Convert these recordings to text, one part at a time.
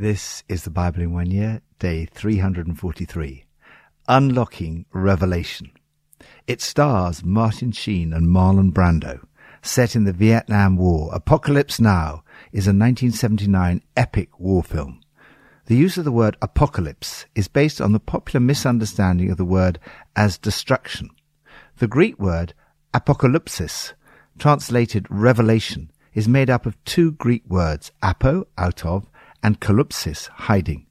This is the Bible in one year, day 343. Unlocking Revelation. It stars Martin Sheen and Marlon Brando. Set in the Vietnam War, Apocalypse Now is a 1979 epic war film. The use of the word apocalypse is based on the popular misunderstanding of the word as destruction. The Greek word apocalypsis, translated revelation, is made up of two Greek words, apo, out of, and kalypsis, hiding.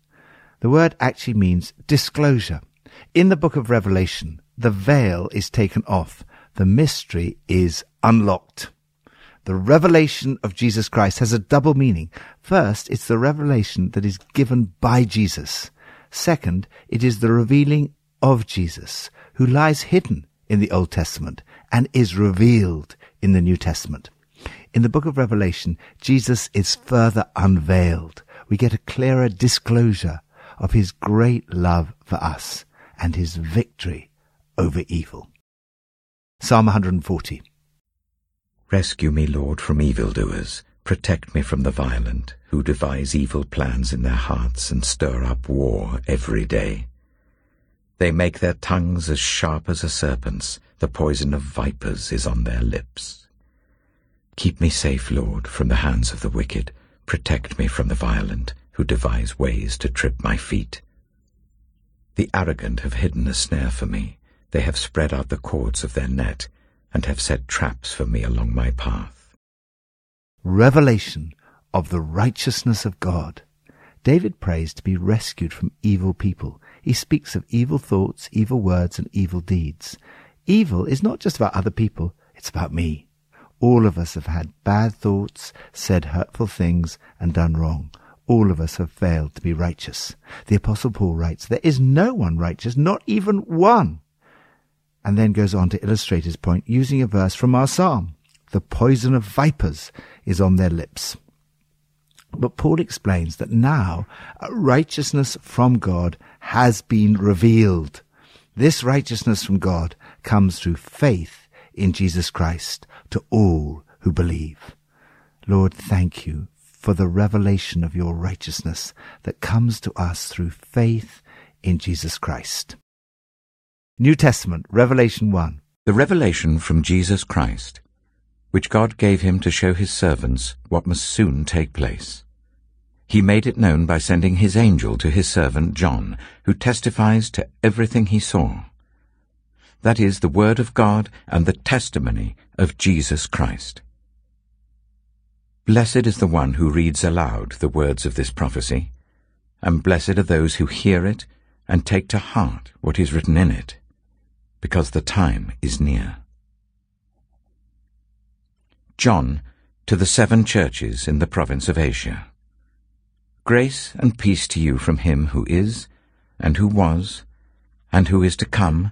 The word actually means disclosure. In the book of Revelation, the veil is taken off. The mystery is unlocked. The revelation of Jesus Christ has a double meaning. First, it's the revelation that is given by Jesus. Second, it is the revealing of Jesus, who lies hidden in the Old Testament and is revealed in the New Testament. In the book of Revelation, Jesus is further unveiled we get a clearer disclosure of his great love for us and his victory over evil. Psalm 140. Rescue me, Lord, from evildoers. Protect me from the violent, who devise evil plans in their hearts and stir up war every day. They make their tongues as sharp as a serpent's. The poison of vipers is on their lips. Keep me safe, Lord, from the hands of the wicked Protect me from the violent, who devise ways to trip my feet. The arrogant have hidden a snare for me. They have spread out the cords of their net, and have set traps for me along my path. Revelation of the righteousness of God. David prays to be rescued from evil people. He speaks of evil thoughts, evil words, and evil deeds. Evil is not just about other people, it's about me. All of us have had bad thoughts, said hurtful things, and done wrong. All of us have failed to be righteous. The Apostle Paul writes, There is no one righteous, not even one. And then goes on to illustrate his point using a verse from our psalm. The poison of vipers is on their lips. But Paul explains that now righteousness from God has been revealed. This righteousness from God comes through faith in Jesus Christ to all who believe. Lord, thank you for the revelation of your righteousness that comes to us through faith in Jesus Christ. New Testament, Revelation 1. The revelation from Jesus Christ, which God gave him to show his servants what must soon take place. He made it known by sending his angel to his servant John, who testifies to everything he saw that is, the Word of God and the testimony of Jesus Christ. Blessed is the one who reads aloud the words of this prophecy, and blessed are those who hear it and take to heart what is written in it, because the time is near. John, to the seven churches in the province of Asia. Grace and peace to you from him who is, and who was, and who is to come,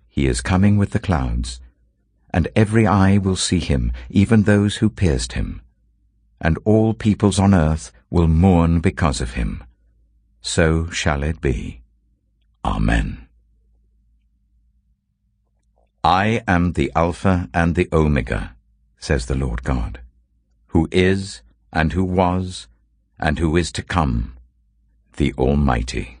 he is coming with the clouds, and every eye will see him, even those who pierced him. And all peoples on earth will mourn because of him. So shall it be. Amen. I am the Alpha and the Omega, says the Lord God, who is, and who was, and who is to come, the Almighty.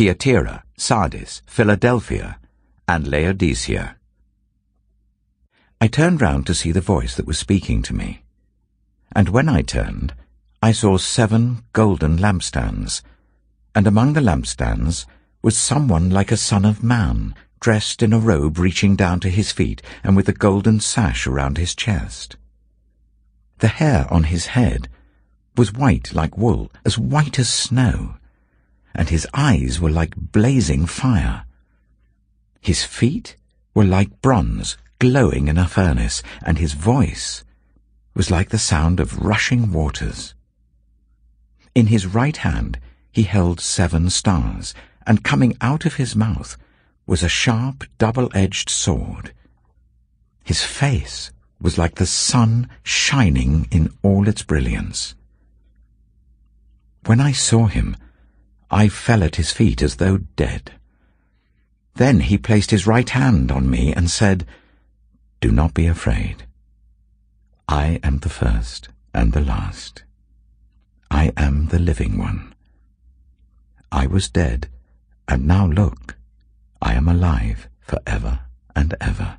Thyatira, Sardis, Philadelphia, and Laodicea. I turned round to see the voice that was speaking to me. And when I turned, I saw seven golden lampstands, And among the lampstands was someone like a son of man, dressed in a robe reaching down to his feet and with a golden sash around his chest. The hair on his head was white like wool, as white as snow, and his eyes were like blazing fire. His feet were like bronze glowing in a furnace, and his voice was like the sound of rushing waters. In his right hand he held seven stars, and coming out of his mouth was a sharp double-edged sword. His face was like the sun shining in all its brilliance. When I saw him, I fell at his feet as though dead. Then he placed his right hand on me and said, Do not be afraid. I am the first and the last. I am the living one. I was dead, and now look, I am alive for ever and ever.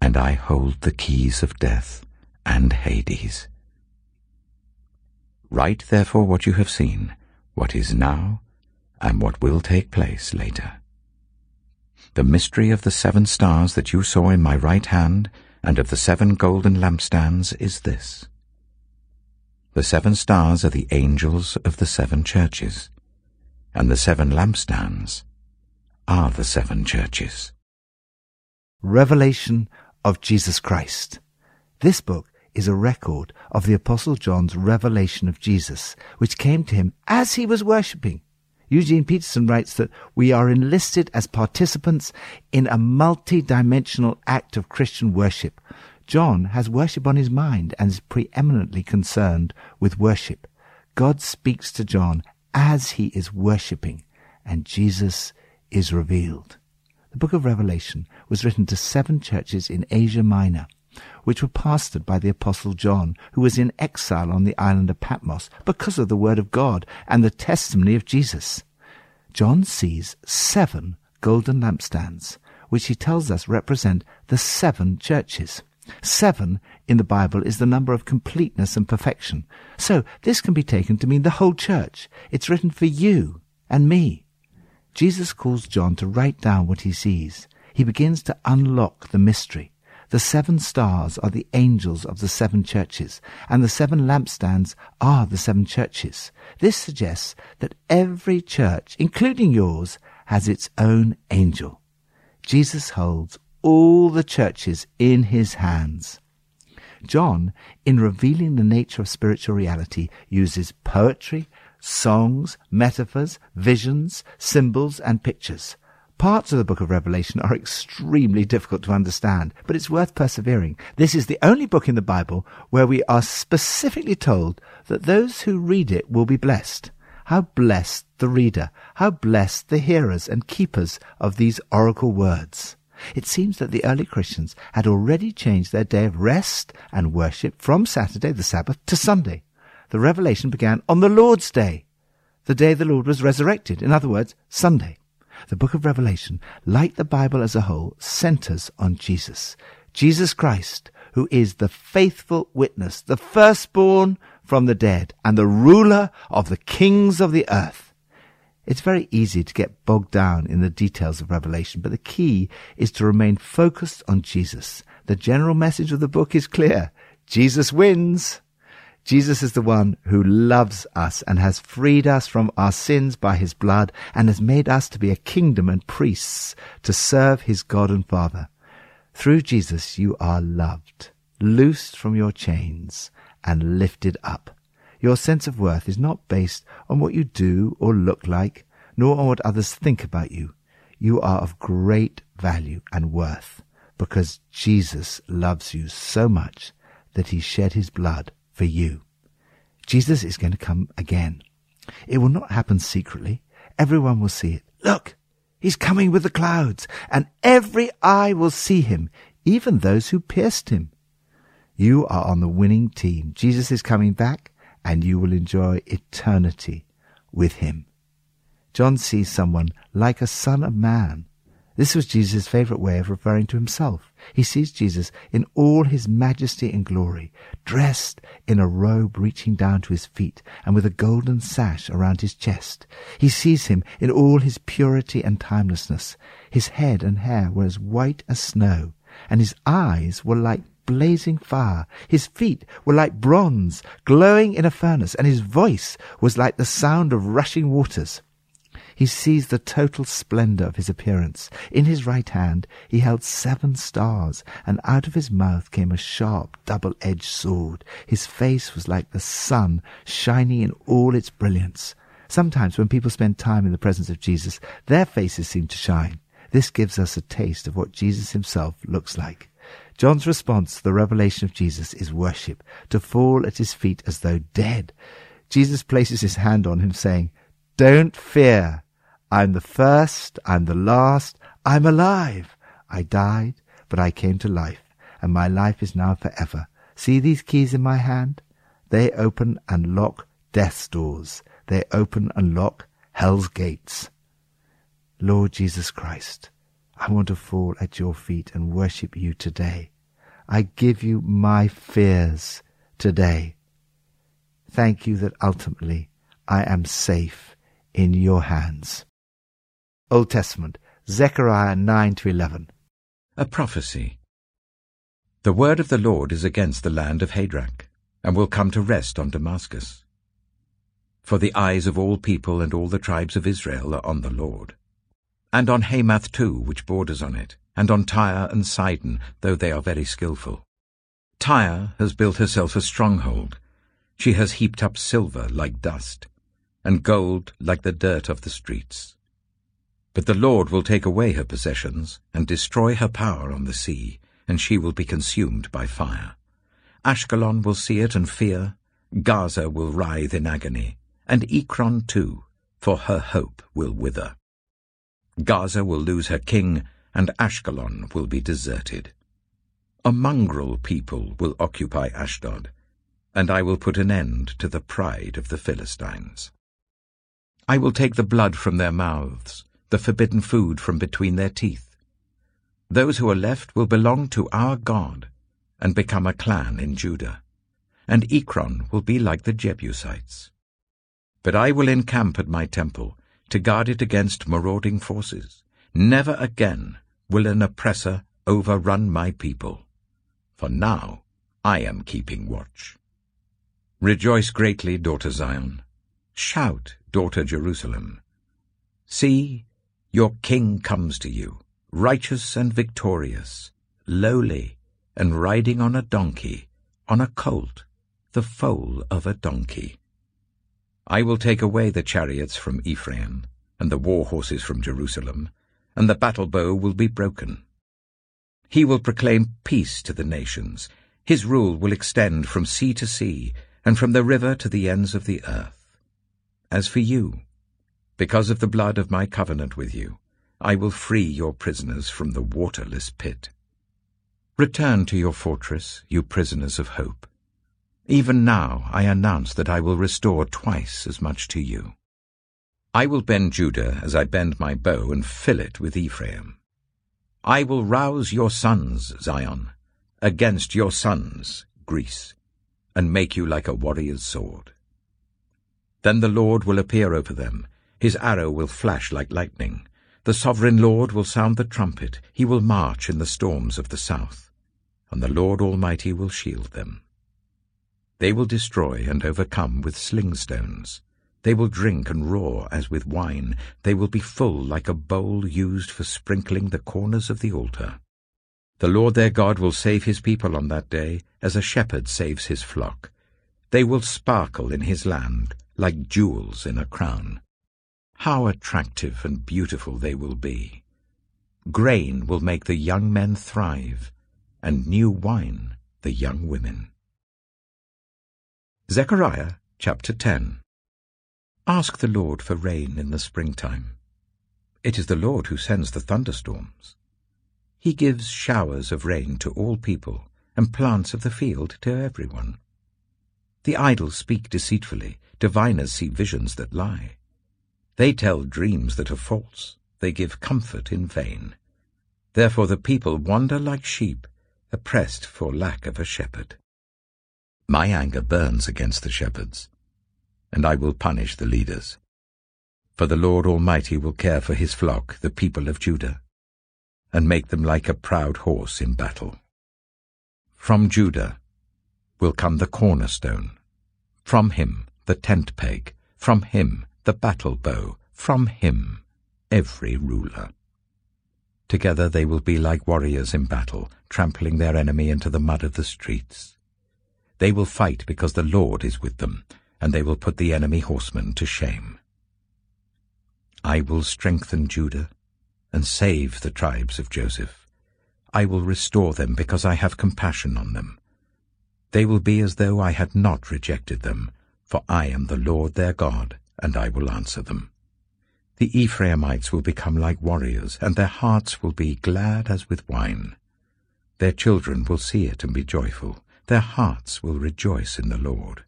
And I hold the keys of death and Hades. Write therefore what you have seen, what is now, and what will take place later. The mystery of the seven stars that you saw in my right hand and of the seven golden lampstands is this. The seven stars are the angels of the seven churches, and the seven lampstands are the seven churches. Revelation of Jesus Christ. This book is a record of the Apostle John's revelation of Jesus, which came to him as he was worshipping. Eugene Peterson writes that we are enlisted as participants in a multi-dimensional act of Christian worship. John has worship on his mind and is preeminently concerned with worship. God speaks to John as he is worshipping, and Jesus is revealed. The book of Revelation was written to seven churches in Asia Minor, which were pastored by the Apostle John, who was in exile on the island of Patmos because of the Word of God and the testimony of Jesus. John sees seven golden lampstands, which he tells us represent the seven churches. Seven in the Bible is the number of completeness and perfection. So this can be taken to mean the whole church. It's written for you and me. Jesus calls John to write down what he sees. He begins to unlock the mystery. The seven stars are the angels of the seven churches, and the seven lampstands are the seven churches. This suggests that every church, including yours, has its own angel. Jesus holds all the churches in his hands. John, in revealing the nature of spiritual reality, uses poetry, songs, metaphors, visions, symbols, and pictures. Parts of the book of Revelation are extremely difficult to understand, but it's worth persevering. This is the only book in the Bible where we are specifically told that those who read it will be blessed. How blessed the reader, how blessed the hearers and keepers of these oracle words. It seems that the early Christians had already changed their day of rest and worship from Saturday, the Sabbath, to Sunday. The revelation began on the Lord's Day, the day the Lord was resurrected. In other words, Sunday. The book of Revelation, like the Bible as a whole, centers on Jesus. Jesus Christ, who is the faithful witness, the firstborn from the dead, and the ruler of the kings of the earth. It's very easy to get bogged down in the details of Revelation, but the key is to remain focused on Jesus. The general message of the book is clear. Jesus wins. Jesus is the one who loves us and has freed us from our sins by his blood and has made us to be a kingdom and priests to serve his God and Father. Through Jesus you are loved, loosed from your chains, and lifted up. Your sense of worth is not based on what you do or look like, nor on what others think about you. You are of great value and worth because Jesus loves you so much that he shed his blood for you. Jesus is going to come again. It will not happen secretly. Everyone will see it. Look, he's coming with the clouds, and every eye will see him, even those who pierced him. You are on the winning team. Jesus is coming back, and you will enjoy eternity with him. John sees someone like a son of man This was Jesus' favorite way of referring to himself. He sees Jesus in all his majesty and glory, dressed in a robe reaching down to his feet and with a golden sash around his chest. He sees him in all his purity and timelessness. His head and hair were as white as snow, and his eyes were like blazing fire. His feet were like bronze, glowing in a furnace, and his voice was like the sound of rushing waters. He sees the total splendor of his appearance. In his right hand he held seven stars, and out of his mouth came a sharp, double-edged sword. His face was like the sun, shining in all its brilliance. Sometimes when people spend time in the presence of Jesus, their faces seem to shine. This gives us a taste of what Jesus himself looks like. John's response to the revelation of Jesus is worship, to fall at his feet as though dead. Jesus places his hand on him, saying, Don't fear. I'm the first, I'm the last, I'm alive. I died, but I came to life, and my life is now forever. See these keys in my hand? They open and lock death's doors. They open and lock hell's gates. Lord Jesus Christ, I want to fall at your feet and worship you today. I give you my fears today. Thank you that ultimately I am safe in your hands. Old Testament, Zechariah 9 to 11. A prophecy. The word of the Lord is against the land of Hadrach, and will come to rest on Damascus. For the eyes of all people and all the tribes of Israel are on the Lord. And on Hamath too, which borders on it, and on Tyre and Sidon, though they are very skilful. Tyre has built herself a stronghold. She has heaped up silver like dust, and gold like the dirt of the streets. But the Lord will take away her possessions and destroy her power on the sea, and she will be consumed by fire. Ashkelon will see it and fear, Gaza will writhe in agony, and Ekron too, for her hope will wither. Gaza will lose her king, and Ashkelon will be deserted. A mongrel people will occupy Ashdod, and I will put an end to the pride of the Philistines. I will take the blood from their mouths, the forbidden food from between their teeth. Those who are left will belong to our God and become a clan in Judah, and Ekron will be like the Jebusites. But I will encamp at my temple to guard it against marauding forces. Never again will an oppressor overrun my people, for now I am keeping watch. Rejoice greatly, daughter Zion. Shout, daughter Jerusalem. See, your king comes to you, righteous and victorious, lowly, and riding on a donkey, on a colt, the foal of a donkey. I will take away the chariots from Ephraim, and the war horses from Jerusalem, and the battle bow will be broken. He will proclaim peace to the nations. His rule will extend from sea to sea, and from the river to the ends of the earth. As for you, because of the blood of my covenant with you, I will free your prisoners from the waterless pit. Return to your fortress, you prisoners of hope. Even now I announce that I will restore twice as much to you. I will bend Judah as I bend my bow and fill it with Ephraim. I will rouse your sons, Zion, against your sons, Greece, and make you like a warrior's sword. Then the Lord will appear over them, his arrow will flash like lightning. The sovereign Lord will sound the trumpet. He will march in the storms of the south. And the Lord Almighty will shield them. They will destroy and overcome with sling stones. They will drink and roar as with wine. They will be full like a bowl used for sprinkling the corners of the altar. The Lord their God will save his people on that day, as a shepherd saves his flock. They will sparkle in his land, like jewels in a crown. How attractive and beautiful they will be. Grain will make the young men thrive, and new wine the young women. Zechariah chapter 10 Ask the Lord for rain in the springtime. It is the Lord who sends the thunderstorms. He gives showers of rain to all people, and plants of the field to everyone. The idle speak deceitfully, diviners see visions that lie. They tell dreams that are false. They give comfort in vain. Therefore the people wander like sheep, oppressed for lack of a shepherd. My anger burns against the shepherds, and I will punish the leaders. For the Lord Almighty will care for his flock, the people of Judah, and make them like a proud horse in battle. From Judah will come the cornerstone, from him the tent peg, from him the battle bow, from him every ruler. Together they will be like warriors in battle, trampling their enemy into the mud of the streets. They will fight because the Lord is with them, and they will put the enemy horsemen to shame. I will strengthen Judah and save the tribes of Joseph. I will restore them because I have compassion on them. They will be as though I had not rejected them, for I am the Lord their God, and I will answer them. The Ephraimites will become like warriors, and their hearts will be glad as with wine. Their children will see it and be joyful. Their hearts will rejoice in the Lord.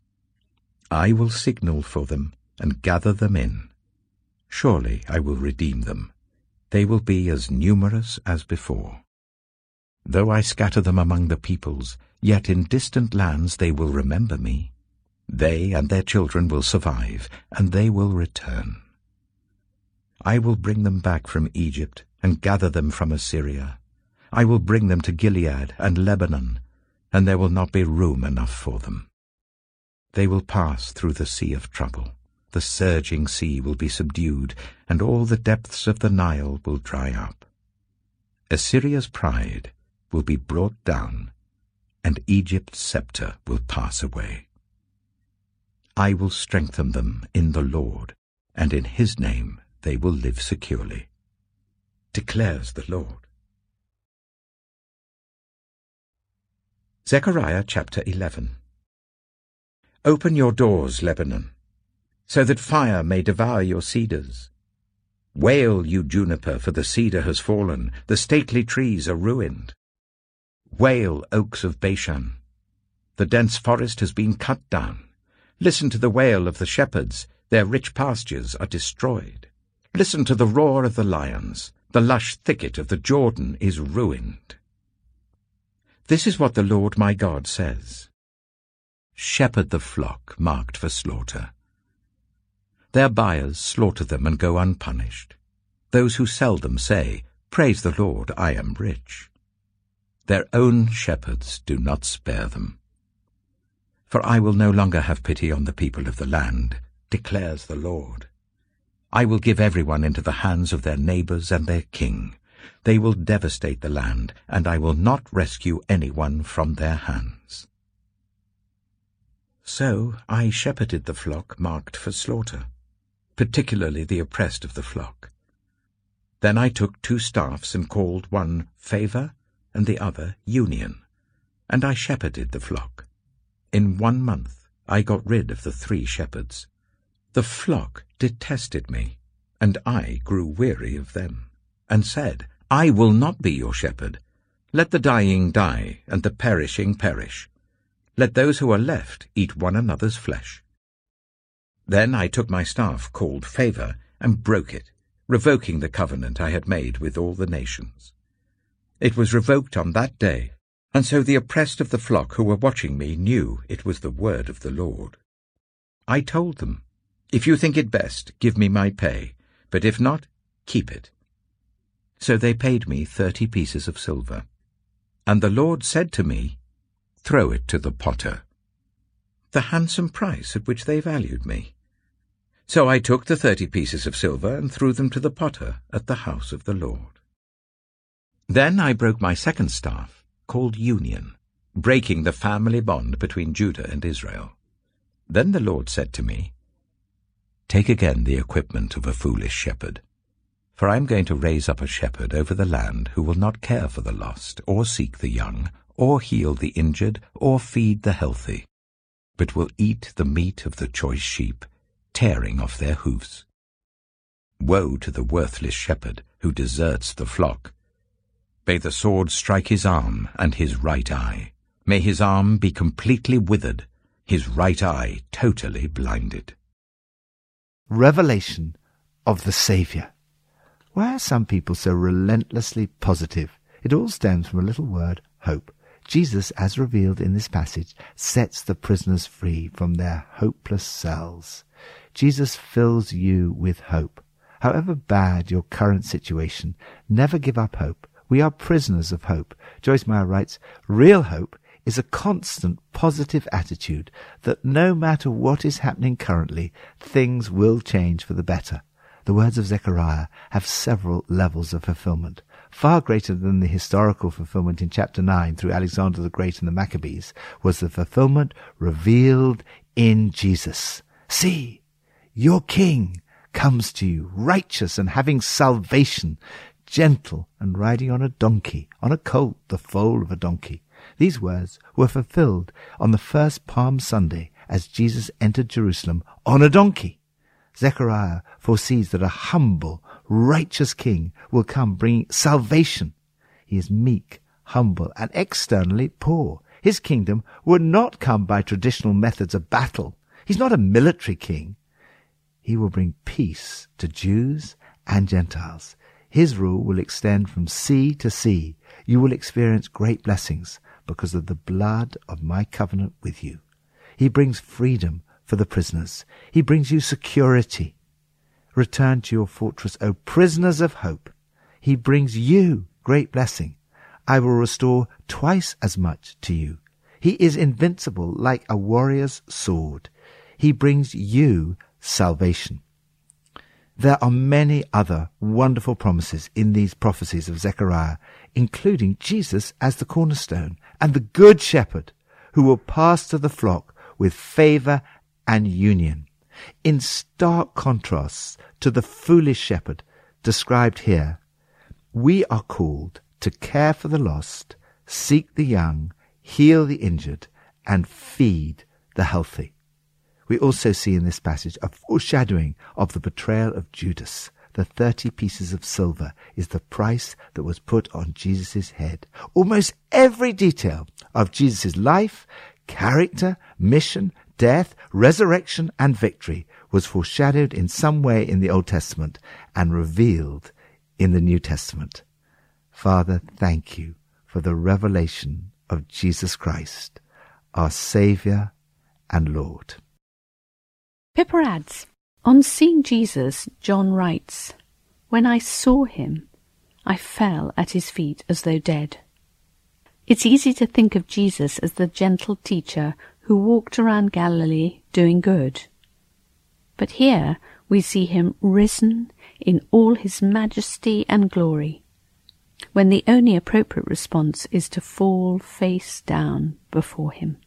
I will signal for them and gather them in. Surely I will redeem them. They will be as numerous as before. Though I scatter them among the peoples, yet in distant lands they will remember me. They and their children will survive, and they will return. I will bring them back from Egypt and gather them from Assyria. I will bring them to Gilead and Lebanon, and there will not be room enough for them. They will pass through the sea of trouble. The surging sea will be subdued, and all the depths of the Nile will dry up. Assyria's pride will be brought down, and Egypt's scepter will pass away. I will strengthen them in the Lord, and in his name they will live securely, declares the Lord. Zechariah chapter 11 Open your doors, Lebanon, so that fire may devour your cedars. Wail, you juniper, for the cedar has fallen, the stately trees are ruined. Wail, oaks of Bashan, the dense forest has been cut down. Listen to the wail of the shepherds, their rich pastures are destroyed. Listen to the roar of the lions, the lush thicket of the Jordan is ruined. This is what the Lord my God says. Shepherd the flock marked for slaughter. Their buyers slaughter them and go unpunished. Those who sell them say, Praise the Lord, I am rich. Their own shepherds do not spare them. For I will no longer have pity on the people of the land, declares the Lord. I will give everyone into the hands of their neighbors and their king. They will devastate the land, and I will not rescue anyone from their hands. So I shepherded the flock marked for slaughter, particularly the oppressed of the flock. Then I took two staffs and called one Favor and the other Union, and I shepherded the flock. In one month I got rid of the three shepherds. The flock detested me, and I grew weary of them, and said, I will not be your shepherd. Let the dying die, and the perishing perish. Let those who are left eat one another's flesh. Then I took my staff, called Favour, and broke it, revoking the covenant I had made with all the nations. It was revoked on that day, and so the oppressed of the flock who were watching me knew it was the word of the Lord. I told them, If you think it best, give me my pay, but if not, keep it. So they paid me thirty pieces of silver. And the Lord said to me, Throw it to the potter. The handsome price at which they valued me. So I took the thirty pieces of silver and threw them to the potter at the house of the Lord. Then I broke my second staff, called Union, breaking the family bond between Judah and Israel. Then the Lord said to me, Take again the equipment of a foolish shepherd for I am going to raise up a shepherd over the land who will not care for the lost, or seek the young, or heal the injured, or feed the healthy, but will eat the meat of the choice sheep, tearing off their hoofs. Woe to the worthless shepherd who deserts the flock. May the sword strike his arm and his right eye. May his arm be completely withered, his right eye totally blinded. Revelation of the Saviour. Why are some people so relentlessly positive? It all stems from a little word, hope. Jesus, as revealed in this passage, sets the prisoners free from their hopeless cells. Jesus fills you with hope. However bad your current situation, never give up hope. We are prisoners of hope. Joyce Meyer writes, real hope is a constant positive attitude that no matter what is happening currently, things will change for the better. The words of Zechariah have several levels of fulfillment. Far greater than the historical fulfillment in chapter 9 through Alexander the Great and the Maccabees was the fulfillment revealed in Jesus. See, your king comes to you, righteous and having salvation, gentle and riding on a donkey, on a colt, the foal of a donkey. These words were fulfilled on the first Palm Sunday as Jesus entered Jerusalem on a donkey. Zechariah foresees that a humble, righteous king will come bringing salvation. He is meek, humble, and externally poor. His kingdom would not come by traditional methods of battle. He's not a military king. He will bring peace to Jews and Gentiles. His rule will extend from sea to sea. You will experience great blessings because of the blood of my covenant with you. He brings freedom for the prisoners. He brings you security. Return to your fortress, O prisoners of hope. He brings you great blessing. I will restore twice as much to you. He is invincible like a warrior's sword. He brings you salvation. There are many other wonderful promises in these prophecies of Zechariah, including Jesus as the cornerstone and the good shepherd who will pasture the flock with favor and union. In stark contrast to the foolish shepherd described here, we are called to care for the lost, seek the young, heal the injured, and feed the healthy. We also see in this passage a foreshadowing of the betrayal of Judas. The thirty pieces of silver is the price that was put on Jesus' head. Almost every detail of Jesus' life, character, mission, death, resurrection, and victory was foreshadowed in some way in the Old Testament and revealed in the New Testament. Father, thank you for the revelation of Jesus Christ, our Saviour and Lord. Pippa adds, On seeing Jesus, John writes, When I saw him, I fell at his feet as though dead. It's easy to think of Jesus as the gentle teacher who walked around Galilee doing good. But here we see him risen in all his majesty and glory, when the only appropriate response is to fall face down before him.